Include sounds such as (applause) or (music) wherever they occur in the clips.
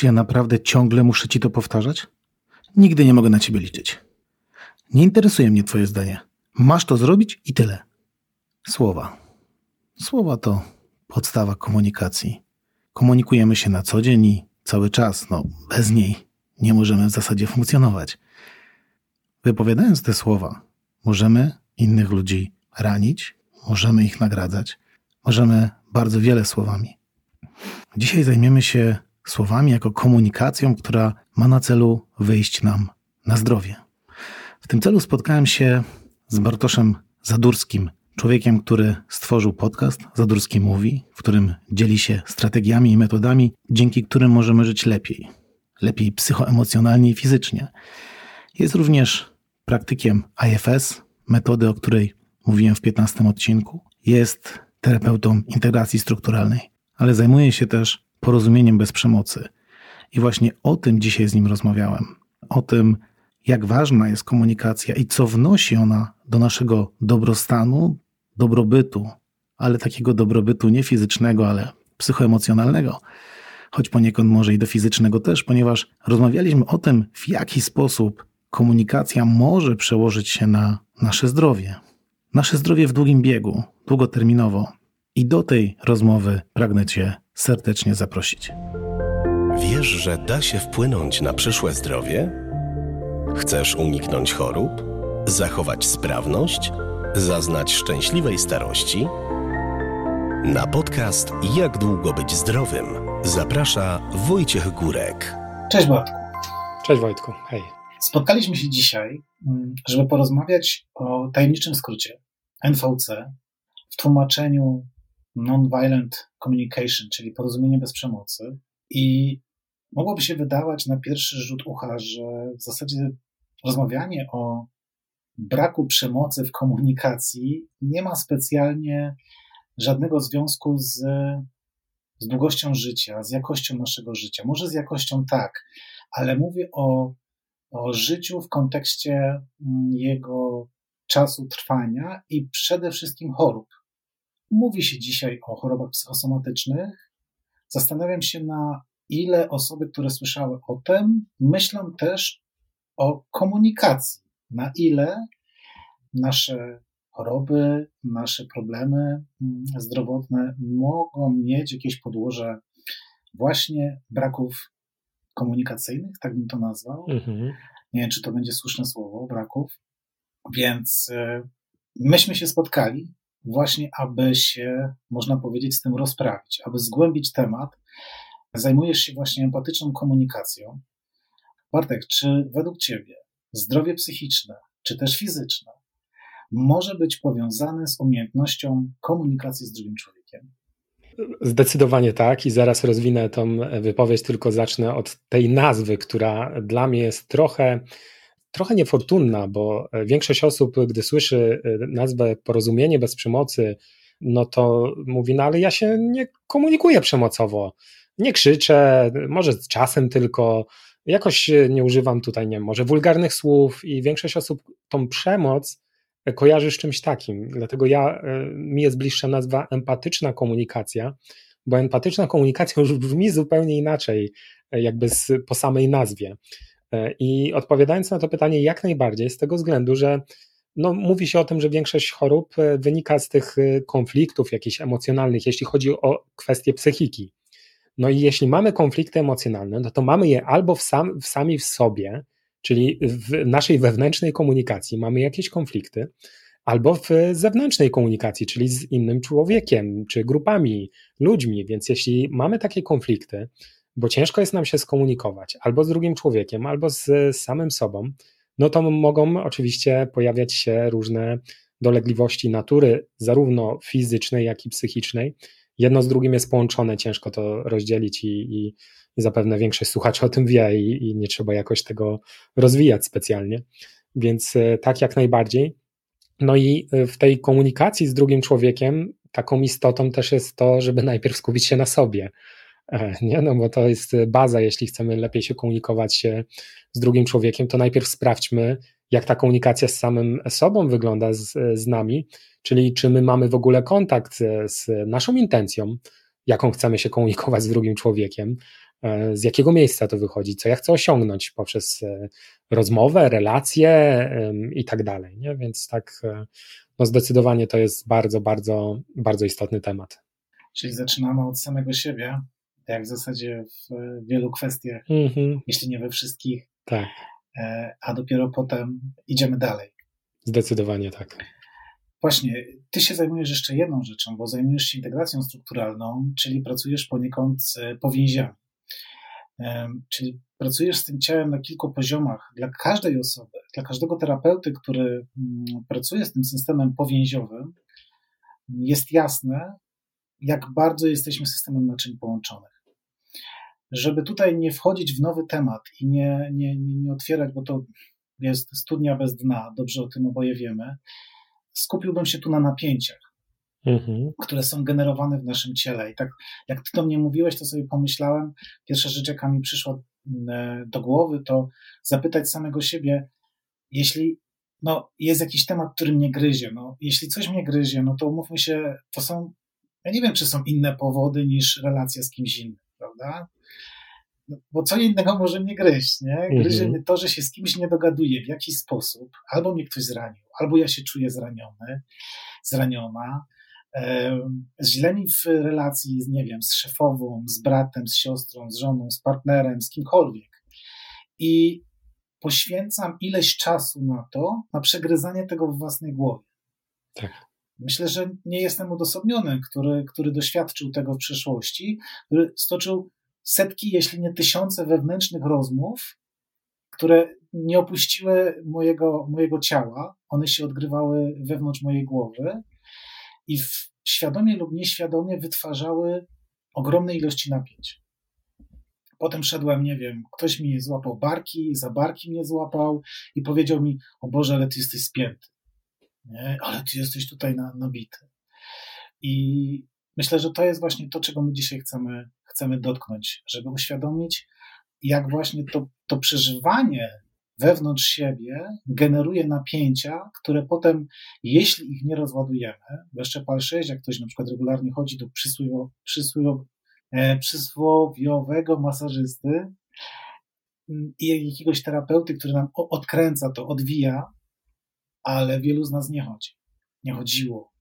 Czy ja naprawdę ciągle muszę ci to powtarzać? Nigdy nie mogę na ciebie liczyć. Nie interesuje mnie twoje zdanie. Masz to zrobić i tyle. Słowa. Słowa to podstawa komunikacji. Komunikujemy się na co dzień i cały czas. No, bez niej nie możemy w zasadzie funkcjonować. Wypowiadając te słowa, możemy innych ludzi ranić, możemy ich nagradzać, możemy bardzo wiele słowami. Dzisiaj zajmiemy się słowami jako komunikacją, która ma na celu wyjść nam na zdrowie. W tym celu spotkałem się z Bartoszem Zadurskim, człowiekiem, który stworzył podcast Zadurski Mówi, w którym dzieli się strategiami i metodami, dzięki którym możemy żyć lepiej. Lepiej psychoemocjonalnie i fizycznie. Jest również praktykiem IFS, metody, o której mówiłem w 15 odcinku. Jest terapeutą integracji strukturalnej, ale zajmuje się też porozumieniem bez przemocy. I właśnie o tym dzisiaj z nim rozmawiałem. O tym, jak ważna jest komunikacja i co wnosi ona do naszego dobrostanu, dobrobytu, ale takiego dobrobytu nie fizycznego, ale psychoemocjonalnego, choć poniekąd może i do fizycznego też, ponieważ rozmawialiśmy o tym, w jaki sposób komunikacja może przełożyć się na nasze zdrowie. Nasze zdrowie w długim biegu, długoterminowo. I do tej rozmowy pragnę Cię serdecznie zaprosić. Wiesz, że da się wpłynąć na przyszłe zdrowie? Chcesz uniknąć chorób? Zachować sprawność? Zaznać szczęśliwej starości? Na podcast Jak długo być zdrowym zaprasza Wojciech Górek. Cześć Bartku. Cześć Wojtku, hej. Spotkaliśmy się dzisiaj, mm, żeby porozmawiać o tajemniczym skrócie NVC w tłumaczeniu Non-Violent Communication, czyli porozumienie bez przemocy. I mogłoby się wydawać na pierwszy rzut ucha, że w zasadzie rozmawianie o braku przemocy w komunikacji nie ma specjalnie żadnego związku z, z długością życia, z jakością naszego życia. Może z jakością tak, ale mówię o, o życiu w kontekście mm, jego czasu trwania i przede wszystkim chorób. Mówi się dzisiaj o chorobach psychosomatycznych. Zastanawiam się, na ile osoby, które słyszały o tym, myślą też o komunikacji. Na ile nasze choroby, nasze problemy mm, zdrowotne mogą mieć jakieś podłoże właśnie braków komunikacyjnych, tak bym to nazwał. Mhm. Nie wiem, czy to będzie słuszne słowo, braków. Więc y, myśmy się spotkali właśnie, aby się, można powiedzieć, z tym rozprawić, aby zgłębić temat. Zajmujesz się właśnie empatyczną komunikacją. Bartek, czy według Ciebie zdrowie psychiczne, czy też fizyczne, może być powiązane z umiejętnością komunikacji z drugim człowiekiem? Zdecydowanie tak i zaraz rozwinę tą wypowiedź, tylko zacznę od tej nazwy, która dla mnie jest trochę trochę niefortunna, bo większość osób, gdy słyszy e, nazwę porozumienie bez przemocy, no to mówi, no ale ja się nie komunikuję przemocowo, nie krzyczę, może z czasem tylko, jakoś nie używam tutaj, nie wiem, może wulgarnych słów i większość osób tą przemoc kojarzy z czymś takim. Dlatego ja, e, mi jest bliższa nazwa empatyczna komunikacja, bo empatyczna komunikacja już brzmi zupełnie inaczej, e, jakby z, po samej nazwie. E, I odpowiadając na to pytanie, jak najbardziej, z tego względu, że no, mówi się o tym, że większość chorób wynika z tych konfliktów jakichś emocjonalnych, jeśli chodzi o kwestie psychiki. No i jeśli mamy konflikty emocjonalne, no to mamy je albo w, sam, w sami w sobie, czyli w naszej wewnętrznej komunikacji mamy jakieś konflikty, albo w zewnętrznej komunikacji, czyli z innym człowiekiem, czy grupami, ludźmi. Więc jeśli mamy takie konflikty, bo ciężko jest nam się skomunikować albo z drugim człowiekiem, albo z samym sobą, no to mogą oczywiście pojawiać się różne dolegliwości natury, zarówno fizycznej, jak i psychicznej. Jedno z drugim jest połączone, ciężko to rozdzielić i, i zapewne większość słuchaczy o tym wie i, i nie trzeba jakoś tego rozwijać specjalnie. Więc e, tak jak najbardziej. No i e, w tej komunikacji z drugim człowiekiem taką istotą też jest to, żeby najpierw skupić się na sobie. E, nie? No bo to jest baza, jeśli chcemy lepiej się komunikować z drugim człowiekiem, to najpierw sprawdźmy, jak ta komunikacja z samym sobą wygląda z, z nami, czyli czy my mamy w ogóle kontakt z naszą intencją, jaką chcemy się komunikować z drugim człowiekiem, e, z jakiego miejsca to wychodzi, co ja chcę osiągnąć poprzez e, rozmowę, relacje i tak dalej. Nie? Więc tak, no zdecydowanie to jest bardzo, bardzo, bardzo istotny temat. Czyli zaczynamy od samego siebie, jak w zasadzie w wielu kwestiach, mm-hmm. jeśli nie we wszystkich. Tak. A dopiero potem idziemy dalej. Zdecydowanie tak. Właśnie, ty się zajmujesz jeszcze jedną rzeczą, bo zajmujesz się integracją strukturalną, czyli pracujesz poniekąd z powięziami. Czyli pracujesz z tym ciałem na kilku poziomach. Dla każdej osoby, dla każdego terapeuty, który mm, pracuje z tym systemem powięziowym, jest jasne, jak bardzo jesteśmy systemem naczyń połączonych. Żeby tutaj nie wchodzić w nowy temat i nie, nie, nie, otwierać, bo to jest studnia bez dna, dobrze o tym oboje wiemy, skupiłbym się tu na napięciach, mhm. które są generowane w naszym ciele. I tak jak ty do mnie mówiłeś, to sobie pomyślałem, pierwsza rzecz, jaka mi przyszła e, do głowy, to zapytać samego siebie, jeśli no, jest jakiś temat, który mnie gryzie, no, jeśli coś mnie gryzie, no to umówmy się, to są, ja nie wiem, czy są inne powody niż relacja z kimś innym, prawda? No, bo co innego może mnie gryźć, nie? Gryzie mhm. mnie to, że się z kimś nie dogaduję w jakiś sposób, albo mnie ktoś zranił, albo ja się czuję zraniony, zraniona, źle mi w relacji, nie wiem, z szefową, z bratem, z siostrą, z żoną, z partnerem, z kimkolwiek. I poświęcam ileś czasu na to, na przegryzanie tego w własnej głowie. Tak. Myślę, że nie jestem odosobniony, który, który doświadczył tego w przeszłości, który stoczył setki, jeśli nie tysiące wewnętrznych rozmów, które nie opuściły mojego, mojego ciała, one się odgrywały wewnątrz mojej głowy i w, świadomie lub nieświadomie wytwarzały ogromne ilości napięć. Potem szedłem, nie wiem, ktoś mi złapał barki, za barki mnie złapał i powiedział mi: O Boże, ale ty jesteś spięty, nie? ale ty jesteś tutaj na, nabity. I myślę, że to jest właśnie to, czego my dzisiaj chcemy, chcemy dotknąć, żeby uświadomić, jak właśnie to, to przeżywanie wewnątrz siebie generuje napięcia, które potem, jeśli ich nie rozładujemy, bo jeszcze pal 6, jak ktoś na przykład regularnie chodzi do przysłowio, przysłowio, e, przysłowiowego masażysty mm, i jakiegoś terapeuty, który nam odkręca to, odwija, ale wielu z nas nie chodzi. Nie chodziło.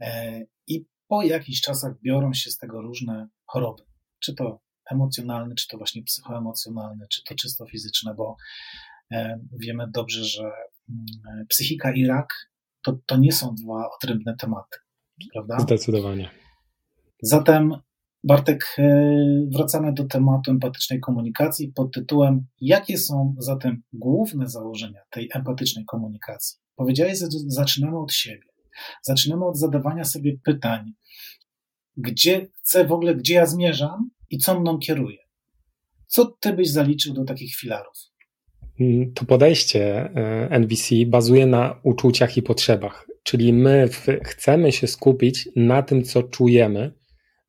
E, I po jakichś czasach biorą się z tego różne choroby. Czy to emocjonalne, czy to właśnie psychoemocjonalne, czy to czysto fizyczne, bo E, wiemy dobrze, że mm, psychika i rak to, to nie są dwa odrębne tematy, prawda? Zdecydowanie. Zatem, Bartek, e, wracamy do tematu empatycznej komunikacji pod tytułem: Jakie są zatem główne założenia tej empatycznej komunikacji? Powiedziałeś, że zaczynamy od siebie. Zaczynamy od zadawania sobie pytań, gdzie chcę w ogóle, gdzie ja zmierzam i co mną kieruje. Co ty byś zaliczył do takich filarów? Mm, to podejście e, NVC bazuje na uczuciach i potrzebach, czyli my chcemy się skupić na tym, co czujemy,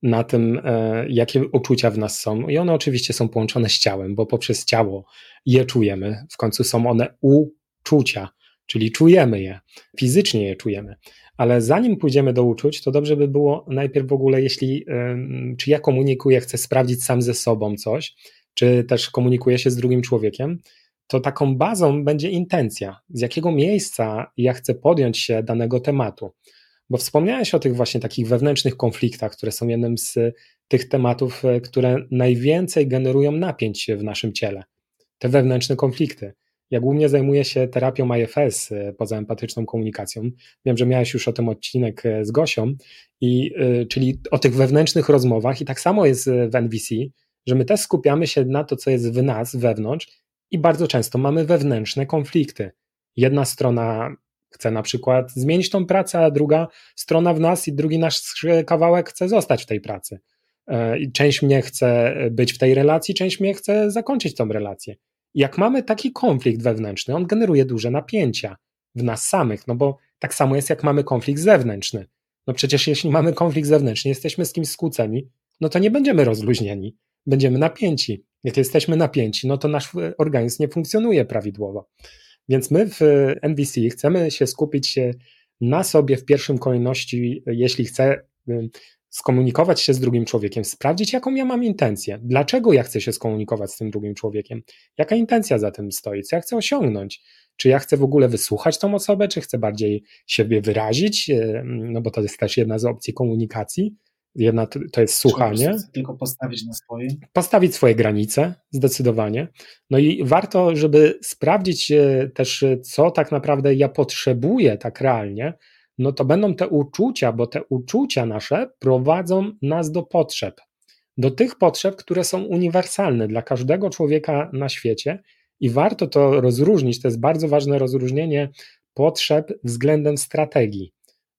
na tym, e, jakie uczucia w nas są. I one oczywiście są połączone z ciałem, bo poprzez ciało je czujemy. W końcu są one uczucia, czyli czujemy je, fizycznie je czujemy. Ale zanim pójdziemy do uczuć, to dobrze by było najpierw w ogóle, jeśli, czy ja komunikuję, chcę sprawdzić sam ze sobą coś, czy też komunikuję się z drugim człowiekiem, to taką bazą będzie intencja, z jakiego miejsca ja chcę podjąć się danego tematu. Bo wspomniałeś o tych właśnie takich wewnętrznych konfliktach, które są jednym z tych tematów, e, które najwięcej generują napięć w naszym ciele. Te wewnętrzne konflikty. Ja głównie zajmuję się terapią IFS, e, poza empatyczną komunikacją. Wiem, że miałeś już o tym odcinek e, z Gosią, i, czyli o tych wewnętrznych rozmowach, i tak samo jest w NVC, że my też skupiamy się na to, co jest w nas, wewnątrz, i bardzo często mamy wewnętrzne konflikty. Jedna strona chce na przykład zmienić tą pracę, a druga strona w nas i drugi nasz kawałek chce zostać w tej pracy. E, część mnie chce być w tej relacji, część mnie chce zakończyć tą relację. Jak mamy taki konflikt wewnętrzny, on generuje duże napięcia w nas samych, no bo tak samo jest jak mamy konflikt zewnętrzny. No przecież jeśli mamy konflikt zewnętrzny, jesteśmy z kimś skłóceni, no to nie będziemy rozluźnieni, będziemy napięci. Jak jesteśmy napięci, no to nasz organizm nie funkcjonuje prawidłowo. Więc my w NVC chcemy się skupić na sobie w pierwszym kolejności, jeśli chcę skomunikować się z drugim człowiekiem, sprawdzić, jaką ja mam intencję, dlaczego ja chcę się skomunikować z tym drugim człowiekiem, jaka intencja za tym stoi, co ja chcę osiągnąć. Czy ja chcę w ogóle wysłuchać tą osobę, czy chcę bardziej siebie wyrazić, e, no bo to jest też jedna z opcji komunikacji. Jedna to jest słuchanie. Tylko postawić na swoje. Postawić swoje granice, zdecydowanie. No i warto, żeby sprawdzić e, też, e, co tak naprawdę ja potrzebuję tak realnie, no to będą te uczucia, bo te uczucia nasze prowadzą nas do potrzeb. Do tych potrzeb, które są uniwersalne dla każdego człowieka na świecie i warto to rozróżnić. To jest bardzo ważne rozróżnienie potrzeb względem strategii,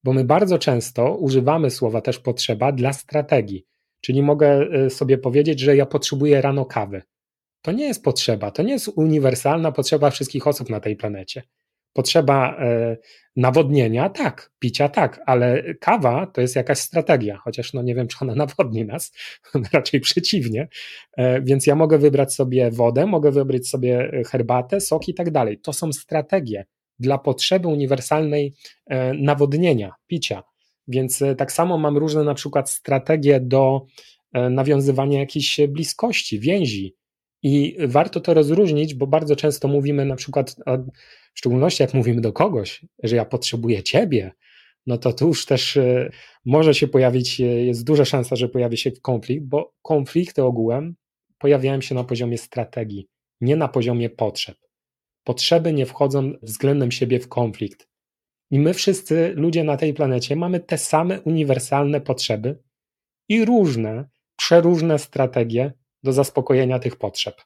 bo my bardzo często używamy słowa też potrzeba dla strategii. Czyli mogę e, sobie powiedzieć, że ja potrzebuję rano kawy. To nie jest potrzeba, to nie jest uniwersalna potrzeba wszystkich osób na tej planecie. Potrzeba e, nawodnienia, tak, picia, tak, ale kawa to jest jakaś strategia, chociaż no nie wiem, czy ona (laughs) nawodni nas, raczej przeciwnie. E, więc ja mogę wybrać sobie wodę, mogę wybrać sobie herbatę, sok i tak dalej. To są strategie dla potrzeby uniwersalnej e, nawodnienia, picia. Więc tak samo mam różne na przykład strategie do nawiązywania jakiejś bliskości, więzi. I warto to rozróżnić, bo bardzo często mówimy na przykład w szczególności jak mówimy do kogoś, że ja potrzebuję ciebie, no to tu już też e, może się pojawić, e, jest duża szansa, że pojawi się konflikt, bo konflikty ogółem pojawiają się na poziomie strategii, nie na poziomie potrzeb. Potrzeby nie wchodzą względem siebie w konflikt. I my wszyscy, ludzie na tej planecie, mamy te same uniwersalne potrzeby i różne, przeróżne strategie do zaspokojenia tych potrzeb.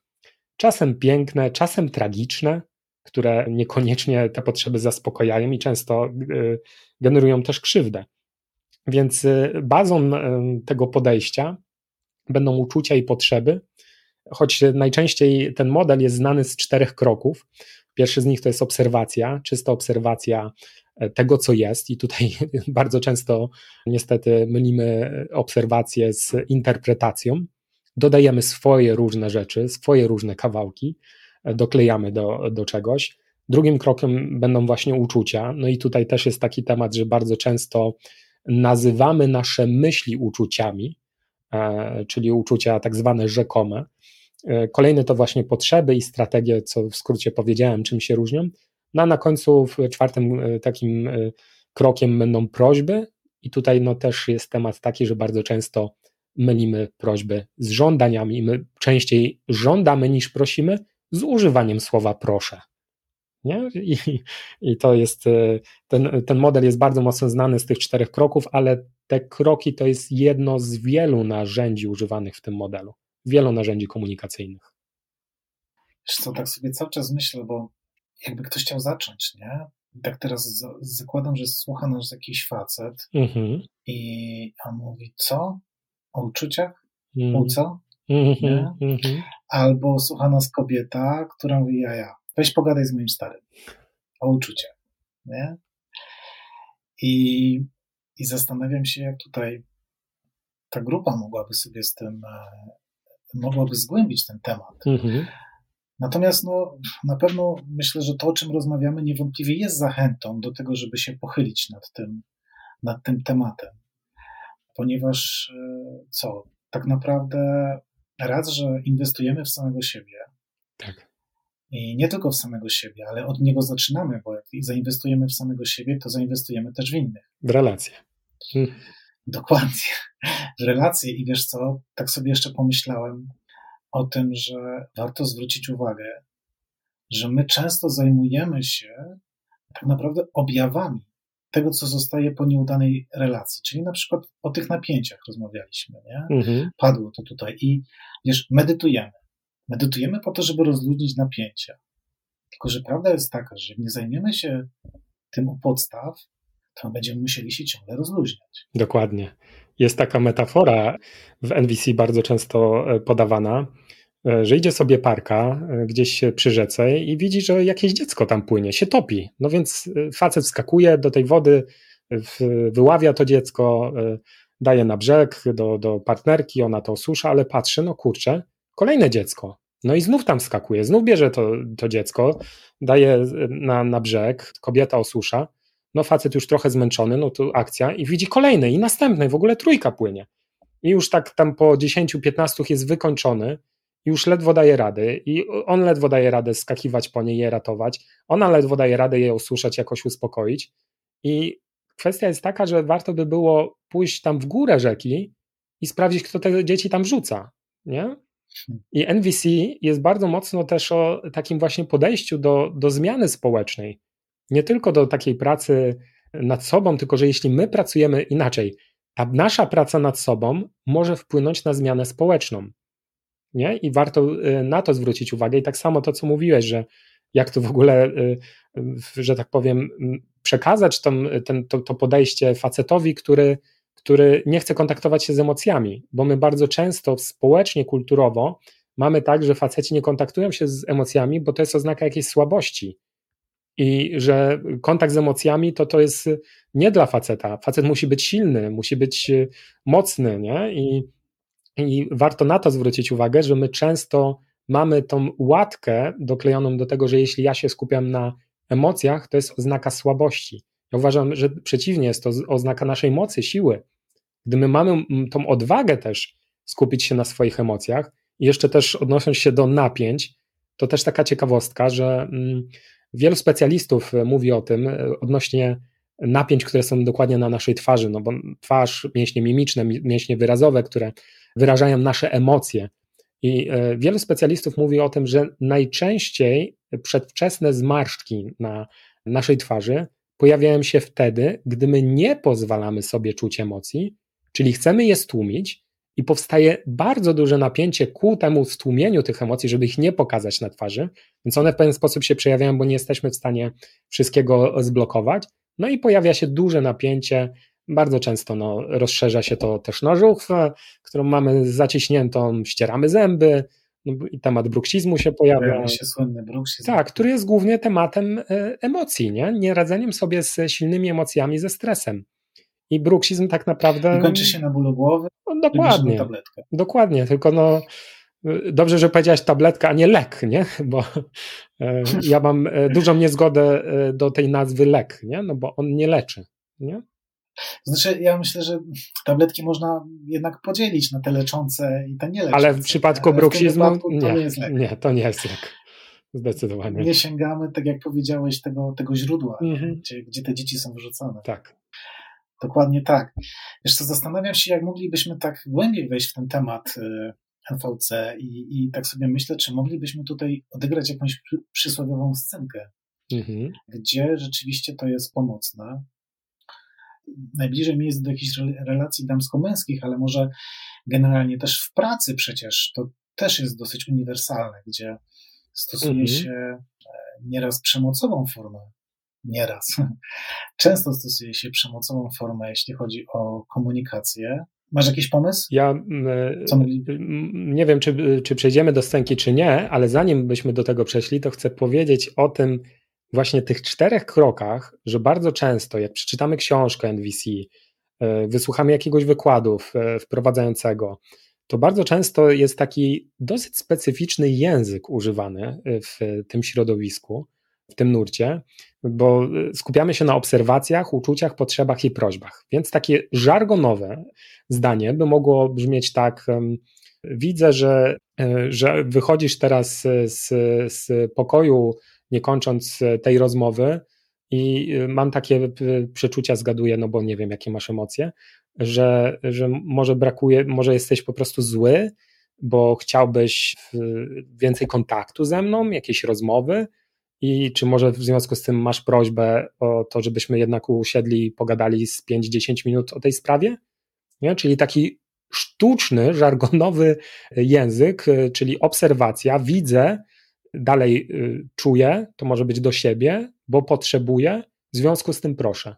Czasem piękne, czasem tragiczne, które niekoniecznie te potrzeby zaspokajają i często y, generują też krzywdę. Więc y, bazą y, tego podejścia będą uczucia i potrzeby, choć najczęściej ten model jest znany z czterech kroków. Pierwszy z nich to jest obserwacja, czysta obserwacja e, tego, co jest, i tutaj (laughs) bardzo często niestety mylimy obserwację z interpretacją. Dodajemy swoje różne rzeczy, swoje różne kawałki, doklejamy do, do czegoś. Drugim krokiem będą właśnie uczucia. No i tutaj też jest taki temat, że bardzo często nazywamy nasze myśli uczuciami, e, czyli uczucia tak zwane rzekome. E, kolejny to właśnie potrzeby i strategie, co w skrócie powiedziałem, czym się różnią. No a na końcu, w czwartym e, takim krokiem będą prośby, i tutaj no też jest temat taki, że bardzo często mylimy prośby z żądaniami. My częściej żądamy niż prosimy, z używaniem słowa proszę. Nie? I, I, to jest, e, ten, ten model jest bardzo mocno znany z tych czterech kroków, ale te kroki to jest jedno z wielu narzędzi używanych w tym modelu, wielu narzędzi komunikacyjnych. Wiesz co, tak sobie cały czas myślę, bo jakby ktoś chciał zacząć, nie? tak teraz zakładam, że słucha nas jakiś facet mhm. i on mówi, co? O uczuciach? Mhm. O co? Mhm, mhm. Albo słucha nas kobieta, która mówi, ja, ja, weź pogadaj z moim starym o uczuciach, nie? I, I zastanawiam się, jak tutaj ta grupa mogłaby sobie z tym, e, mogłaby zgłębić ten temat. Mhm. Natomiast no, na pewno myślę, że to, o czym rozmawiamy, niewątpliwie jest zachętą do tego, żeby się pochylić nad tym, nad tym tematem. Ponieważ e, co, tak naprawdę raz, że inwestujemy w samego siebie. Tak. I nie tylko w samego siebie, ale od niego zaczynamy, bo jak zainwestujemy w samego siebie, to zainwestujemy też w innych. W relacje. Hmm. Dokładnie. W relacje. I wiesz co, tak sobie jeszcze pomyślałem o tym, że warto zwrócić uwagę, że my często zajmujemy się tak naprawdę objawami tego, co zostaje po nieudanej relacji. Czyli na przykład o tych napięciach rozmawialiśmy, nie? Mhm. Padło to tutaj i wiesz, medytujemy. Medytujemy po to, żeby rozluźnić napięcia. Tylko, że prawda jest taka, że nie zajmiemy się tym u podstaw, to będziemy musieli się ciągle rozluźniać. Dokładnie. Jest taka metafora w NVC bardzo często e, podawana, że idzie sobie parka e, gdzieś przy rzece i widzi, że jakieś dziecko tam płynie, się topi. No więc e, facet wskakuje do tej wody, wyławia to dziecko, daje na brzeg do, do partnerki, ona to osusza, ale patrzy, no kurczę, kolejne dziecko. No i znów tam wskakuje, znów bierze to, to dziecko, daje na, na brzeg, kobieta osusza, no facet już trochę zmęczony, no to akcja i widzi kolejne i następne, w ogóle trójka płynie. I już tak tam po 10-15 jest wykończony, już ledwo daje radę i on ledwo daje radę skakiwać po niej, je ratować, ona ledwo daje radę je usłyszeć, jakoś uspokoić i kwestia jest taka, że warto by było pójść tam w górę rzeki i sprawdzić, kto te dzieci tam rzuca, nie? I NVC jest bardzo mocno też o takim właśnie podejściu do, do zmiany społecznej. Nie tylko do takiej pracy nad sobą, tylko że jeśli my pracujemy inaczej, ta nasza praca nad sobą może wpłynąć na zmianę społeczną. Nie? I warto y, na to zwrócić uwagę. I tak samo to, co mówiłeś, że jak to w ogóle, y, że tak powiem, przekazać to, ten, to, to podejście facetowi, który który nie chce kontaktować się z emocjami, bo my bardzo często społecznie, kulturowo mamy tak, że faceci nie kontaktują się z emocjami, bo to jest oznaka jakiejś słabości. I że kontakt z emocjami to, to jest nie dla faceta. Facet musi być silny, musi być mocny, nie? I, I warto na to zwrócić uwagę, że my często mamy tą łatkę doklejoną do tego, że jeśli ja się skupiam na emocjach, to jest oznaka słabości. Ja uważam, że przeciwnie, jest to oznaka naszej mocy, siły. Gdy my mamy tą odwagę też skupić się na swoich emocjach i jeszcze też odnosząc się do napięć, to też taka ciekawostka, że wielu specjalistów e, mówi o tym e, odnośnie napięć, które są dokładnie na naszej twarzy, no bo twarz, mięśnie mimiczne, mięśnie wyrazowe, które wyrażają nasze emocje. I e, wielu specjalistów mówi o tym, że najczęściej przedwczesne zmarszczki na naszej twarzy pojawiają się wtedy, gdy my nie pozwalamy sobie czuć emocji, czyli chcemy je stłumić i powstaje bardzo duże napięcie ku temu stłumieniu tych emocji, żeby ich nie pokazać na twarzy, więc one w pewien sposób się przejawiają, bo nie jesteśmy w stanie wszystkiego zblokować. No i pojawia się duże napięcie, bardzo często no, rozszerza się to też na żuchwę, którą mamy zaciśniętą, ścieramy zęby, no, i temat bruksizmu się pojawia. Pojawia się słynny bruksizm. Tak, który jest głównie tematem e, emocji, nie? nie radzeniem sobie z silnymi emocjami, ze stresem. I bruksizm tak naprawdę. I kończy się na bólu głowy. No, dokładnie. Dokładnie, tylko no. Dobrze, że powiedziałaś tabletka, a nie lek, nie? (laughs) Bo e, ja mam e, dużą niezgodę do tej nazwy lek, nie? No bo on nie leczy, nie? Znaczy, ja myślę, że tabletki można jednak podzielić na te leczące i te nieleczące. Ale w przypadku bruksizmu nie, to nie, jest lek. nie, to nie jest lek. Zdecydowanie. Nie sięgamy, tak jak powiedziałeś, tego, tego źródła, mhm. gdzie, gdzie te dzieci są wyrzucane. Tak. Dokładnie tak. Wiesz co, zastanawiam się, jak moglibyśmy tak głębiej wejść w ten temat y, NVC i, i tak sobie myślę, czy moglibyśmy tutaj odegrać jakąś przysłowiową scenkę, mhm. gdzie rzeczywiście to jest pomocne, najbliżej mi jest do jakichś relacji damsko-męskich, ale może generalnie też w pracy przecież to też jest dosyć uniwersalne, gdzie stosuje mhm. się e, nieraz przemocową formę, nieraz, (laughs) często stosuje się przemocową formę, jeśli chodzi o komunikację. Masz jakiś pomysł? Ja nie wiem, czy, czy przejdziemy do scenki, czy nie, ale zanim byśmy do tego przeszli, to chcę powiedzieć o tym, właśnie tych czterech krokach, że bardzo często, jak przeczytamy książkę NVC, e, wysłuchamy jakiegoś wykładu e, wprowadzającego, to bardzo często jest taki dosyć specyficzny język używany e, w tym środowisku, w tym nurcie, bo skupiamy się na obserwacjach, uczuciach, potrzebach i prośbach. Więc takie żargonowe zdanie by mogło brzmieć tak: Widzę, że, że wychodzisz teraz z, z pokoju nie kończąc e, tej rozmowy, i e, mam takie e, przeczucia, zgaduję, no bo nie wiem, jakie masz emocje, że, że może brakuje, może jesteś po prostu zły, bo chciałbyś więcej kontaktu ze mną, jakiejś rozmowy, i czy może w związku z tym masz prośbę o to, żebyśmy jednak usiedli i pogadali z 5-10 minut o tej sprawie? Nie? Czyli taki sztuczny, (laughs) żargonowy język, czyli obserwacja, widzę, dalej y, czuję, to może być do siebie, bo potrzebuję, w związku z tym proszę.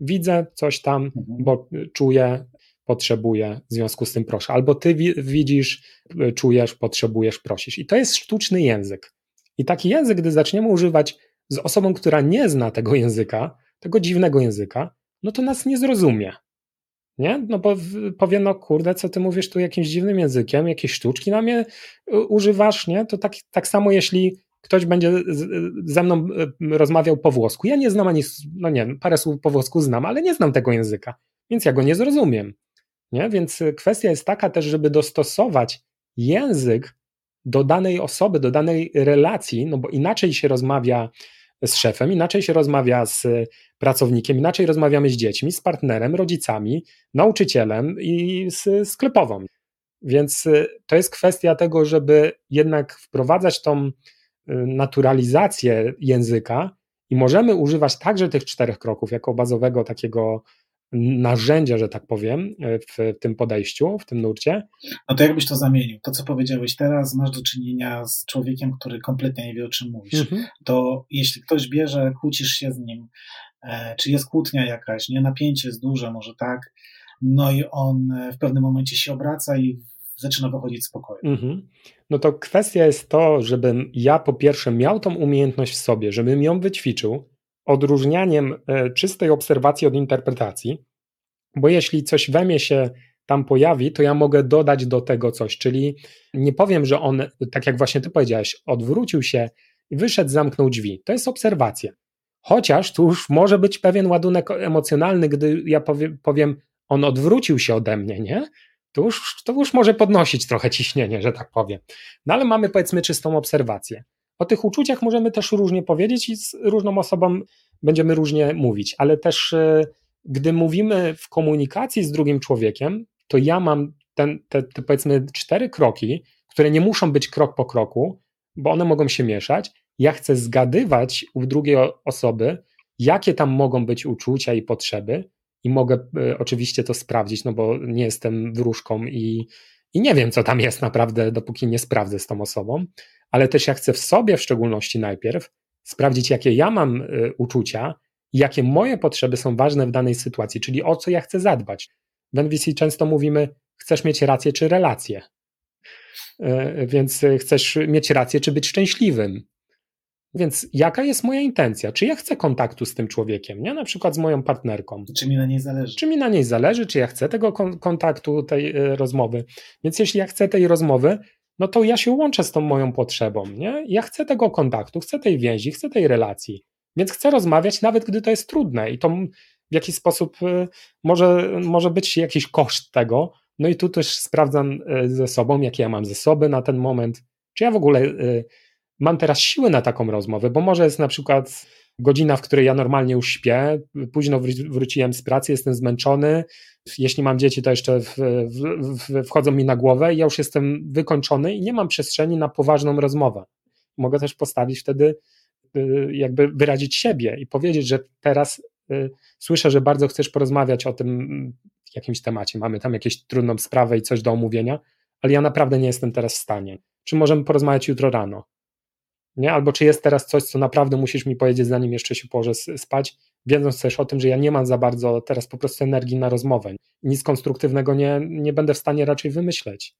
Widzę coś tam, mhm. bo czuję, potrzebuję, w związku z tym proszę. Albo ty widzisz, y, czujesz, potrzebujesz, prosisz. I to jest sztuczny język. I taki język, gdy zaczniemy używać z osobą, która nie zna tego języka, tego dziwnego języka, no to nas nie zrozumie nie? No bo powie, no kurde, co ty mówisz tu jakimś dziwnym językiem, jakieś sztuczki na mnie używasz, nie? To tak, tak samo jeśli ktoś będzie ze mną rozmawiał po włosku. Ja nie znam ani, no nie parę słów po włosku znam, ale nie znam tego języka, więc ja go nie zrozumiem. Nie? Więc kwestia jest taka też, żeby dostosować język do danej osoby, do danej relacji, no bo inaczej się rozmawia z szefem, inaczej się rozmawia z pracownikiem, inaczej rozmawiamy z dziećmi, z partnerem, rodzicami, nauczycielem i z sklepową. Więc y, to jest kwestia tego, żeby jednak wprowadzać tą y, naturalizację języka i możemy używać także tych czterech kroków jako bazowego takiego narzędzia, że tak powiem, e, w tym podejściu, w tym nurcie. No to jakbyś to zamienił? To, co powiedziałeś teraz, masz do czynienia z człowiekiem, który kompletnie nie wie, o czym mówisz. Mhm. To jeśli ktoś bierze, kłócisz się z nim, e, czy jest kłótnia jakaś, nie napięcie jest duże, może tak, no i on e, w pewnym momencie się obraca i zaczyna wychodzić z pokoju. Mhm. No to kwestia jest to, żebym ja po pierwsze miał tą umiejętność w sobie, żebym ją wyćwiczył, odróżnianiem e, czystej obserwacji od interpretacji, bo jeśli coś we mnie się tam pojawi, to ja mogę dodać do tego coś, czyli nie powiem, że on, tak jak właśnie ty powiedziałeś, odwrócił się i wyszedł, zamknął drzwi. To jest obserwacja. Chociaż tu już może być pewien ładunek emocjonalny, gdy ja powiem, powiem on odwrócił się ode mnie, nie? To już, to już może podnosić trochę ciśnienie, że tak powiem. No ale mamy powiedzmy czystą obserwację. O tych uczuciach możemy też różnie powiedzieć i z różną osobą będziemy różnie mówić, ale też e, gdy mówimy w komunikacji z drugim człowiekiem, to ja mam ten, te, te powiedzmy cztery kroki, które nie muszą być krok po kroku, bo one mogą się mieszać. Ja chcę zgadywać u drugiej osoby, jakie tam mogą być uczucia i potrzeby, i mogę e, oczywiście to sprawdzić, no bo nie jestem wróżką i, i nie wiem, co tam jest naprawdę, dopóki nie sprawdzę z tą osobą ale też ja chcę w sobie w szczególności najpierw sprawdzić, jakie ja mam y, uczucia jakie moje potrzeby są ważne w danej sytuacji, czyli o co ja chcę zadbać. W NVC często mówimy, chcesz mieć rację czy relację. Y, więc chcesz mieć rację, czy być szczęśliwym. Więc jaka jest moja intencja? Czy ja chcę kontaktu z tym człowiekiem, nie? Na przykład z moją partnerką. Czy mi na niej zależy? Czy mi na niej zależy, czy ja chcę tego kontaktu, tej y, rozmowy. Więc jeśli ja chcę tej rozmowy, no to ja się łączę z tą moją potrzebą, nie? Ja chcę tego kontaktu, chcę tej więzi, chcę tej relacji, więc chcę rozmawiać, nawet gdy to jest trudne i to w jakiś sposób y, może, może być jakiś koszt tego. No i tu też sprawdzam y, ze sobą, jakie ja mam zasoby na ten moment, czy ja w ogóle mam teraz siły na taką rozmowę, bo może jest na przykład godzina, w której ja normalnie już śpię, późno wróciłem z pracy, jestem zmęczony, jeśli mam dzieci, to jeszcze w, w, wchodzą mi na głowę i ja już jestem wykończony i nie mam przestrzeni na poważną rozmowę. Mogę też postawić wtedy, y, jakby wyrazić siebie i powiedzieć, że teraz y, słyszę, że bardzo chcesz porozmawiać o tym jakimś temacie, mamy tam jakąś trudną sprawę i coś do omówienia, ale ja naprawdę nie jestem teraz w stanie. Czy możemy porozmawiać jutro rano? Nie? Albo czy jest teraz coś, co naprawdę musisz mi powiedzieć, zanim jeszcze się położę spać, wiedząc też o tym, że ja nie mam za bardzo teraz po prostu energii na rozmowę. Nic konstruktywnego nie, nie będę w stanie raczej wymyśleć.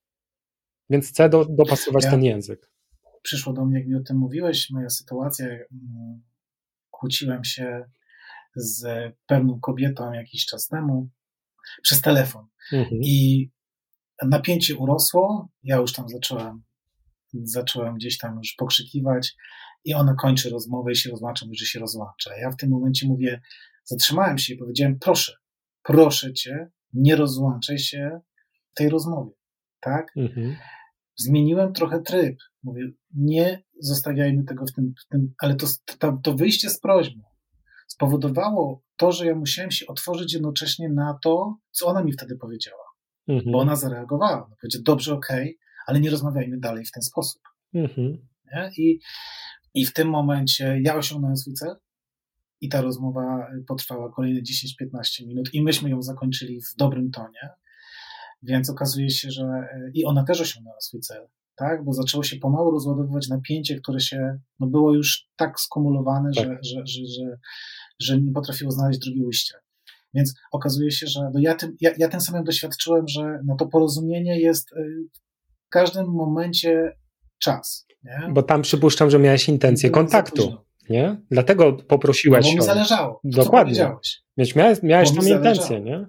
Więc chcę do, dopasować ja, ten język. Przyszło do mnie, jak mi o tym mówiłeś, moja sytuacja. Mm, kłóciłem się z pewną kobietą jakiś czas temu przez telefon. Mhm. I napięcie urosło. Ja już tam zacząłem, zacząłem gdzieś tam już pokrzykiwać i ona kończy rozmowę i się rozłącza, mówi, że się rozłącza. Ja w tym momencie mówię, zatrzymałem się i powiedziałem, proszę, proszę cię, nie rozłączaj się w tej rozmowie, tak? Mhm. Zmieniłem trochę tryb. Mówię, nie zostawiajmy tego w tym, w tym ale to, to, to wyjście z prośbą spowodowało to, że ja musiałem się otworzyć jednocześnie na to, co ona mi wtedy powiedziała. Mhm. Bo ona zareagowała. Powiedziała, dobrze, okej, okay, ale nie rozmawiajmy dalej w ten sposób. Mhm. I i w tym momencie ja osiągnąłem swój cel i ta rozmowa potrwała kolejne 10-15 minut i myśmy ją zakończyli w dobrym tonie. Więc okazuje się, że i ona też osiągnęła swój cel, tak? Bo zaczęło się pomału rozładowywać napięcie, które się no było już tak skumulowane, tak. Że, że, że, że, że nie potrafiło znaleźć drugiego ujścia. Więc okazuje się, że no ja, tym, ja, ja tym samym doświadczyłem, że no to porozumienie jest y, w każdym momencie czas. Nie? Bo tam przypuszczam, że miałeś intencję kontaktu. Nie? Dlatego poprosiłeś. No, bo mi zależało. Dokładnie. Więc miałeś, miałeś tą intencję, nie?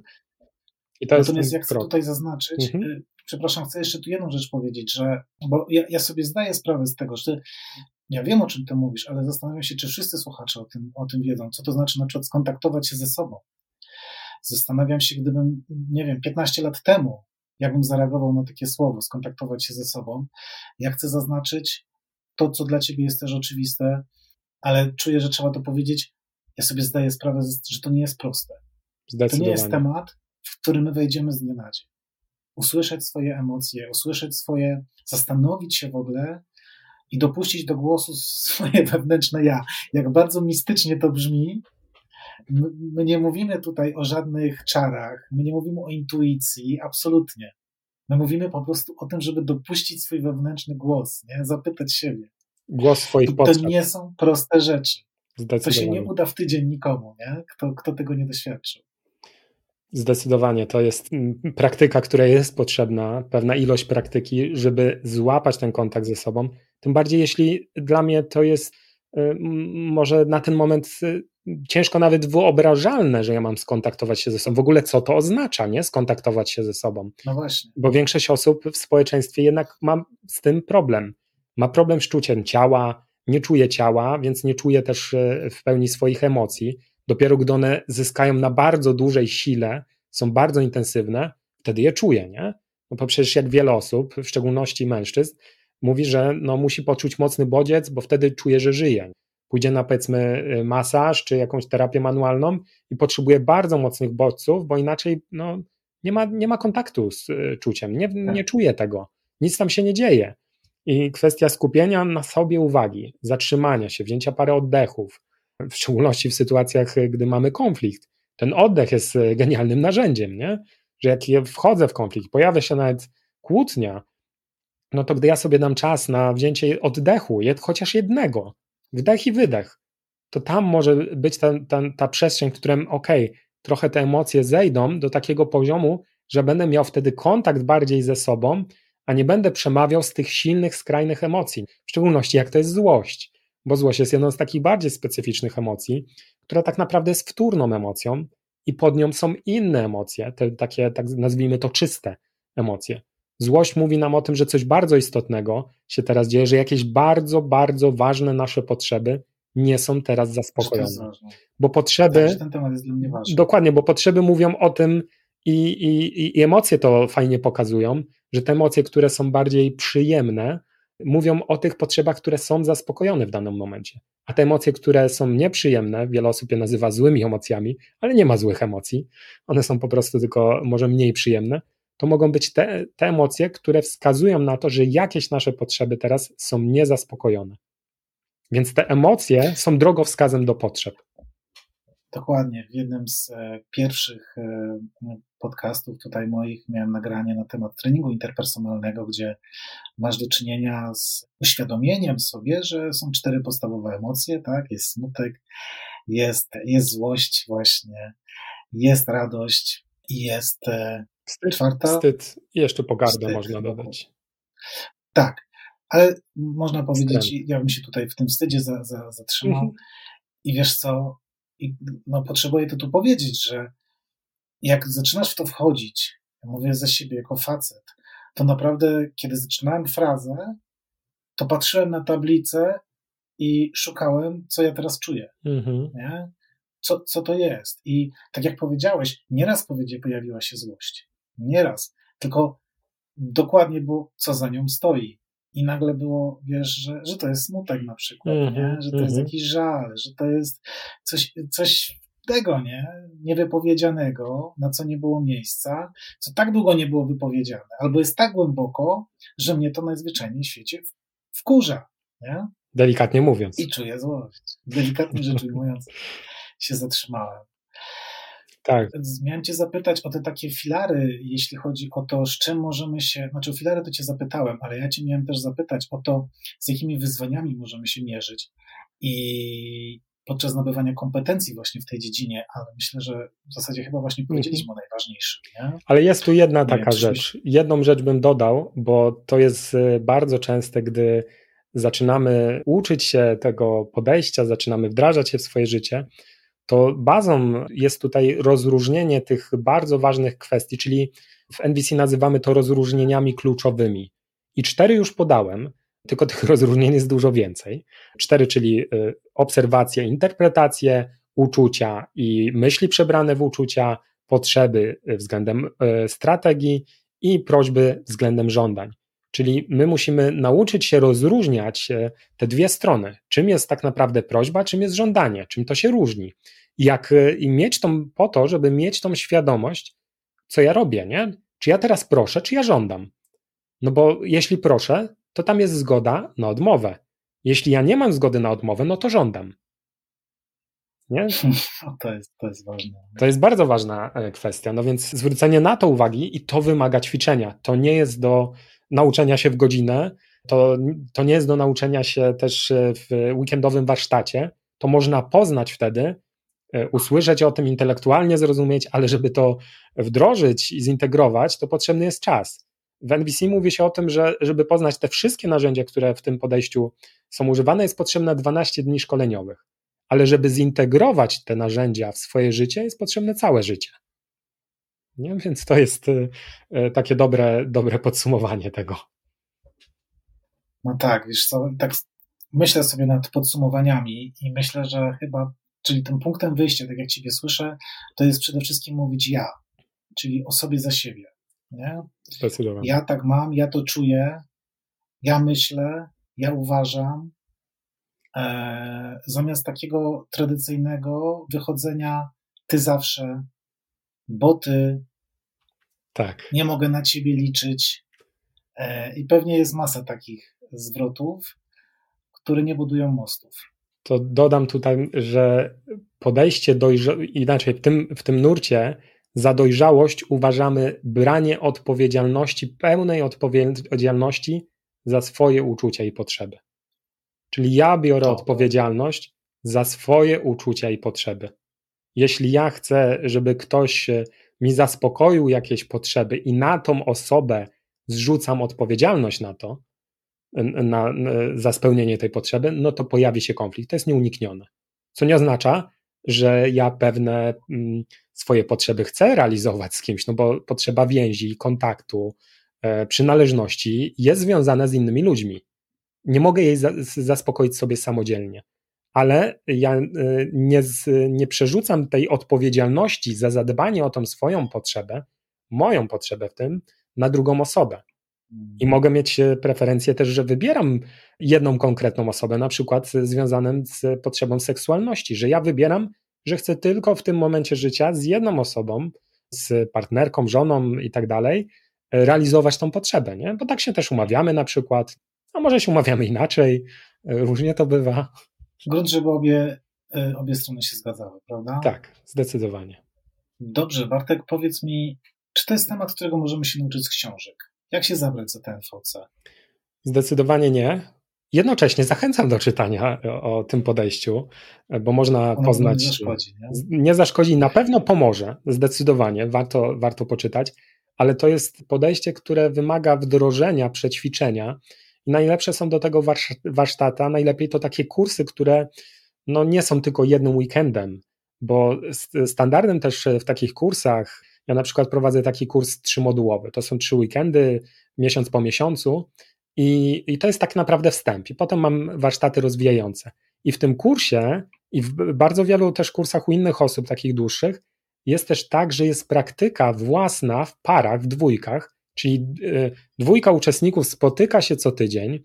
I to Natomiast ja chcę krok. tutaj zaznaczyć, mhm. Y, przepraszam, chcę jeszcze tu jedną rzecz powiedzieć, że, bo ja, ja sobie zdaję sprawę z tego, że ja wiem, o czym ty mówisz, ale zastanawiam się, czy wszyscy słuchacze o tym, o tym wiedzą, co to znaczy na przykład skontaktować się ze sobą. Zastanawiam się, gdybym, nie wiem, 15 lat temu, jakbym zareagował na takie słowo, skontaktować się ze sobą. Ja chcę zaznaczyć to, co dla ciebie jest też oczywiste, ale czuję, że trzeba to powiedzieć. Ja sobie zdaję sprawę, że to nie jest proste. To nie jest temat, w który my wejdziemy z dnia na dzień. Usłyszeć swoje emocje, usłyszeć swoje, zastanowić się w ogóle i dopuścić do głosu (laughs) swoje wewnętrzne ja. Jak bardzo mistycznie to brzmi, My nie mówimy tutaj o żadnych czarach, my nie mówimy o intuicji, absolutnie. My mówimy po prostu o tym, żeby dopuścić swój wewnętrzny głos, nie? zapytać siebie. Głos swoich potrzeb. To nie są proste rzeczy. To się nie uda w tydzień nikomu, nie? Kto, kto tego nie doświadczył. Zdecydowanie to jest mm, praktyka, która jest potrzebna, pewna ilość praktyki, żeby złapać ten kontakt ze sobą. Tym bardziej, jeśli dla mnie to jest y, może na ten moment y, ciężko nawet wyobrażalne, że ja mam skontaktować się ze sobą. W ogóle co to oznacza, nie? Skontaktować się ze sobą. No właśnie. Bo większość osób w społeczeństwie jednak ma z tym problem. Ma problem z czuciem ciała, nie czuje ciała, więc nie czuje też e, w pełni swoich emocji. Dopiero gdy one zyskają na bardzo dużej sile, są bardzo intensywne, wtedy je czuje, nie? No bo przecież jak wiele osób, w szczególności mężczyzn, mówi, że no musi poczuć mocny bodziec, bo wtedy czuje, że żyje pójdzie na powiedzmy y, masaż czy jakąś terapię manualną i potrzebuje bardzo mocnych bodźców, bo inaczej no, nie, ma, nie ma kontaktu z y, czuciem, nie, nie tak. czuje tego, nic tam się nie dzieje. I kwestia skupienia na sobie uwagi, zatrzymania się, wzięcia parę oddechów, w szczególności w sytuacjach, y, gdy mamy konflikt. Ten oddech jest genialnym narzędziem, nie? że jak ja wchodzę w konflikt, pojawia się nawet kłótnia, no to gdy ja sobie dam czas na wzięcie oddechu, chociaż jednego, wdech i wydech, to tam może być ta, ta, ta przestrzeń, w którym ok, trochę te emocje zejdą do takiego poziomu, że będę miał wtedy kontakt bardziej ze sobą, a nie będę przemawiał z tych silnych, skrajnych emocji, w szczególności jak to jest złość, bo złość jest jedną z takich bardziej specyficznych emocji, która tak naprawdę jest wtórną emocją i pod nią są inne emocje, te takie, tak nazwijmy to czyste emocje. Złość mówi nam o tym, że coś bardzo istotnego się teraz dzieje, że jakieś bardzo, bardzo ważne nasze potrzeby nie są teraz zaspokojone. Bo potrzeby. Ten temat jest dla mnie ważny. Dokładnie, bo potrzeby mówią o tym i, i, i emocje to fajnie pokazują, że te emocje, które są bardziej przyjemne, mówią o tych potrzebach, które są zaspokojone w danym momencie. A te emocje, które są nieprzyjemne, wiele osób je nazywa złymi emocjami, ale nie ma złych emocji. One są po prostu tylko może mniej przyjemne to mogą być te, te emocje, które wskazują na to, że jakieś nasze potrzeby teraz są niezaspokojone. Więc te emocje są drogowskazem do potrzeb. Dokładnie. W jednym z e, pierwszych e, podcastów tutaj moich miałem nagranie na temat treningu interpersonalnego, gdzie masz do czynienia z uświadomieniem sobie, że są cztery podstawowe emocje, tak? Jest smutek, jest, jest złość właśnie, jest radość i jest e, Wstyd, Czwarta? wstyd i jeszcze pogardę wstyd. można dodać. Tak, ale można powiedzieć, ja bym się tutaj w tym wstydzie za, za, zatrzymał. Mhm. I wiesz co, I, no potrzebuję to tu powiedzieć, że jak zaczynasz w to wchodzić, ja mówię ze siebie jako facet, to naprawdę, kiedy zaczynałem frazę, to patrzyłem na tablicę i szukałem, co ja teraz czuję. Mhm. Nie? Co, co to jest? I tak jak powiedziałeś, nieraz pojawiła się złość. Nieraz. Tylko dokładnie było, co za nią stoi. I nagle było, wiesz, że, że to jest smutek na przykład, mm -hmm, nie? że to mm -hmm. jest mhm. jakiś żal, że to jest coś, coś tego, nie? Niewypowiedzianego, na co nie było miejsca, co tak długo nie było wypowiedziane, albo jest tak głęboko, że mnie to najzwyczajniej w świecie wkurza, nie? Delikatnie mówiąc. I czuję złość. Delikatnie rzecz ujmując, (laughs) się zatrzymałem. Tak. Miałem Cię zapytać o te takie filary, jeśli chodzi o to, z czym możemy się, znaczy o filary to Cię zapytałem, ale ja Cię miałem też zapytać o to, z jakimi wyzwaniami możemy się mierzyć i podczas nabywania kompetencji właśnie w tej dziedzinie, ale myślę, że w zasadzie chyba właśnie powiedzieliśmy o najważniejszym. Nie? Ale jest tu jedna taka wiem, rzecz. Jedną rzecz bym dodał, bo to jest y, bardzo częste, gdy zaczynamy uczyć się tego podejścia, zaczynamy wdrażać się w swoje życie, to bazą jest tutaj rozróżnienie tych bardzo ważnych kwestii, czyli w NVC nazywamy to rozróżnieniami kluczowymi. I cztery już podałem. tylko tych (laughs) rozróżnień jest dużo więcej. Cztery, czyli y, obserwacje, interpretacje, uczucia i myśli przebrane w uczucia, potrzeby względem y, strategii i prośby względem żądań. Czyli my musimy nauczyć się rozróżniać e, te dwie strony. Czym jest tak naprawdę prośba, czym jest żądanie, czym to się różni. Jak, e, I mieć tą, po to, żeby mieć tą świadomość, co ja robię, nie? Czy ja teraz proszę, czy ja żądam? No bo jeśli proszę, to tam jest zgoda na odmowę. Jeśli ja nie mam zgody na odmowę, no to żądam. Nie? (laughs) To jest, to jest ważne. To jest bardzo ważna e, kwestia. No więc zwrócenie na to uwagi i to wymaga ćwiczenia. To nie jest do nauczenia się w godzinę, to, to nie jest do nauczenia się też e, w weekendowym warsztacie. To można poznać wtedy, e, usłyszeć o tym, intelektualnie zrozumieć, ale żeby to wdrożyć i zintegrować, to potrzebny jest czas. W NBC mówi się o tym, że żeby poznać te wszystkie narzędzia, które w tym podejściu są używane, jest potrzebne 12 dni szkoleniowych. Ale żeby zintegrować te narzędzia w swoje życie, jest potrzebne całe życie. Nie? Więc to jest y, y, takie dobre, dobre podsumowanie tego. No tak, wiesz co, tak myślę sobie nad podsumowaniami i myślę, że chyba, czyli tym punktem wyjścia, tak jak Ciebie słyszę, to jest przede wszystkim mówić ja, czyli o sobie za siebie. Nie? Zdecydowanie. Ja tak mam, ja to czuję, ja myślę, ja uważam, e, zamiast takiego tradycyjnego wychodzenia ty zawsze, bo ty, tak. Nie mogę na ciebie liczyć. E, I pewnie jest masa takich zwrotów, które nie budują mostów. To dodam tutaj, że podejście dojrza- inaczej w tym, w tym nurcie za dojrzałość uważamy branie odpowiedzialności, pełnej odpowiedzialności za swoje uczucia i potrzeby. Czyli ja biorę to, odpowiedzialność za swoje uczucia i potrzeby. Jeśli ja chcę, żeby ktoś mi zaspokoił jakieś potrzeby i na tą osobę zrzucam odpowiedzialność na to, na, na, za spełnienie tej potrzeby, no to pojawi się konflikt. To jest nieuniknione. Co nie oznacza, że ja pewne mm, swoje potrzeby chcę realizować z kimś, no bo potrzeba więzi, kontaktu, e, przynależności jest związana z innymi ludźmi. Nie mogę jej za, zaspokoić sobie samodzielnie ale ja y, nie, nie przerzucam tej odpowiedzialności za zadbanie o tą swoją potrzebę, moją potrzebę w tym, na drugą osobę. I mogę mieć e, preferencję też, że wybieram jedną konkretną osobę, na przykład związaną z potrzebą seksualności, że ja wybieram, że chcę tylko w tym momencie życia z jedną osobą, z partnerką, żoną i tak dalej, realizować tą potrzebę, nie? Bo tak się też umawiamy na przykład, a może się umawiamy inaczej, e, różnie to bywa grunt, żeby obie, e, obie strony się zgadzały, prawda? Tak, zdecydowanie. Dobrze, Bartek, powiedz mi, czy to jest temat, którego możemy się nauczyć z książek? Jak się zabrać za TNVC? Zdecydowanie nie. Jednocześnie zachęcam do czytania o, o tym podejściu, bo można ono poznać. Nie zaszkodzi, nie? nie zaszkodzi, na pewno pomoże, zdecydowanie, warto, warto poczytać, ale to jest podejście, które wymaga wdrożenia, przećwiczenia najlepsze są do tego warsztaty, najlepiej to takie kursy, które no nie są tylko jednym weekendem, bo standardem też w takich kursach, ja na przykład prowadzę taki kurs trzymodułowy, to są trzy weekendy, miesiąc po miesiącu i, i to jest tak naprawdę wstęp i potem mam warsztaty rozwijające. I w tym kursie i w bardzo wielu też kursach u innych osób, takich dłuższych, jest też tak, że jest praktyka własna w parach, w dwójkach, Czyli e, dwójka uczestników spotyka się co tydzień,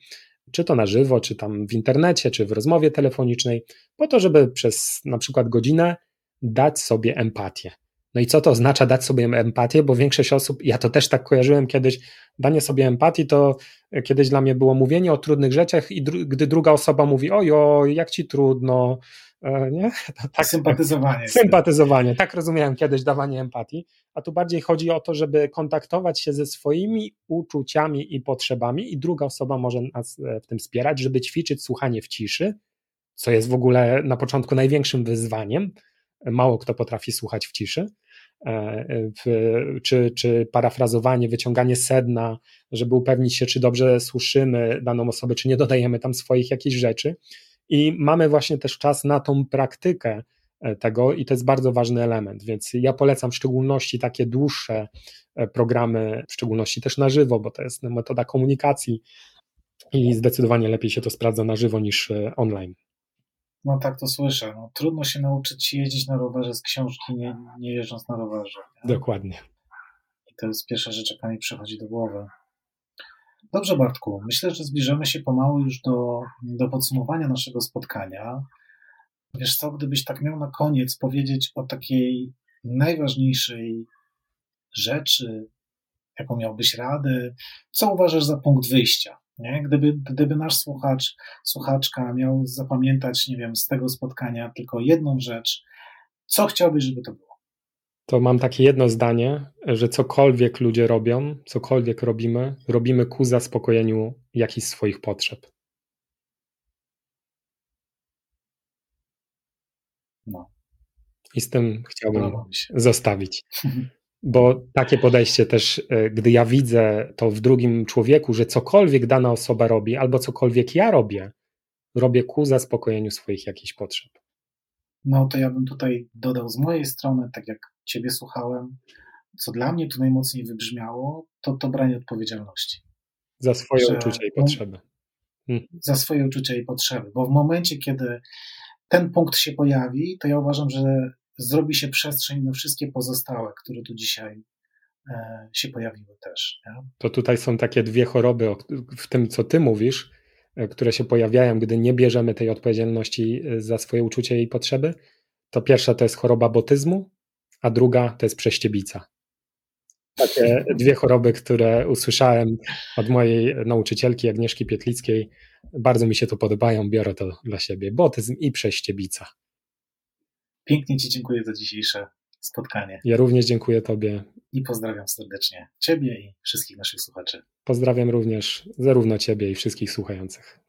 czy to na żywo, czy tam w internecie, czy w rozmowie telefonicznej, po to, żeby przez na przykład godzinę dać sobie empatię. No i co to oznacza dać sobie empatię? Bo większość osób, ja to też tak kojarzyłem kiedyś, danie sobie empatii to kiedyś dla mnie było mówienie o trudnych rzeczach i dru gdy druga osoba mówi, ojo, jak ci trudno, E, nie? (laughs) Tak, sympatyzowanie. Sympatyzowanie, tak rozumiałem kiedyś dawanie empatii, a tu bardziej chodzi o to, żeby kontaktować się ze swoimi uczuciami i potrzebami i druga osoba może nas e, w tym wspierać, żeby ćwiczyć słuchanie w ciszy, co jest w ogóle na początku największym wyzwaniem. Mało kto potrafi słuchać w ciszy. E, czy, czy parafrazowanie, wyciąganie sedna, żeby upewnić się, czy dobrze słyszymy daną osobę, czy nie dodajemy tam swoich jakichś rzeczy. I mamy właśnie też czas na tą praktykę e, tego i to jest bardzo ważny element, więc ja polecam w szczególności takie dłuższe e, programy, w szczególności też na żywo, bo to jest metoda komunikacji i zdecydowanie lepiej się to sprawdza na żywo niż e, online. No tak to słyszę. No, trudno się nauczyć jeździć na rowerze z książki, nie, nie jeżdżąc na rowerze. Nie? Dokładnie. I to jest pierwsza rzecz, jaka mi przychodzi do głowy. Dobrze, Bartku. Myślę, że zbliżamy się pomału już do, do podsumowania naszego spotkania. Wiesz co, gdybyś tak miał na koniec powiedzieć o takiej najważniejszej rzeczy, jaką miałbyś radę, co uważasz za punkt wyjścia? Nie? Gdyby, gdyby nasz słuchacz, słuchaczka miał zapamiętać, nie wiem, z tego spotkania tylko jedną rzecz, co chciałbyś, żeby to było? To mam takie jedno zdanie, że cokolwiek ludzie robią, cokolwiek robimy, robimy ku zaspokojeniu jakichś swoich potrzeb. No. I z tym chciałbym zostawić. (laughs) Bo takie podejście też, e, gdy ja widzę to w drugim człowieku, że cokolwiek dana osoba robi, albo cokolwiek ja robię, robię ku zaspokojeniu swoich jakichś potrzeb. No to ja bym tutaj dodał z mojej strony, tak jak Ciebie słuchałem, co dla mnie tu najmocniej wybrzmiało, to to branie odpowiedzialności. Za swoje że, uczucia i potrzeby. Hmm. Za swoje uczucia i potrzeby, bo w momencie, kiedy ten punkt się pojawi, to ja uważam, że zrobi się przestrzeń na wszystkie pozostałe, które tu dzisiaj e, się pojawiły też. Nie? To tutaj są takie dwie choroby w tym, co ty mówisz, e, które się pojawiają, gdy nie bierzemy tej odpowiedzialności e, za swoje uczucia i potrzeby. To pierwsza to jest choroba botyzmu, a druga to jest prześciebica. Takie (laughs) dwie choroby, które usłyszałem od mojej nauczycielki Agnieszki Pietlickiej. Bardzo mi się to podobają, biorę to dla siebie. Botyzm i prześciebica. Pięknie Ci dziękuję za dzisiejsze spotkanie. Ja również dziękuję Tobie. I pozdrawiam serdecznie Ciebie i wszystkich naszych słuchaczy. Pozdrawiam również zarówno Ciebie i wszystkich słuchających.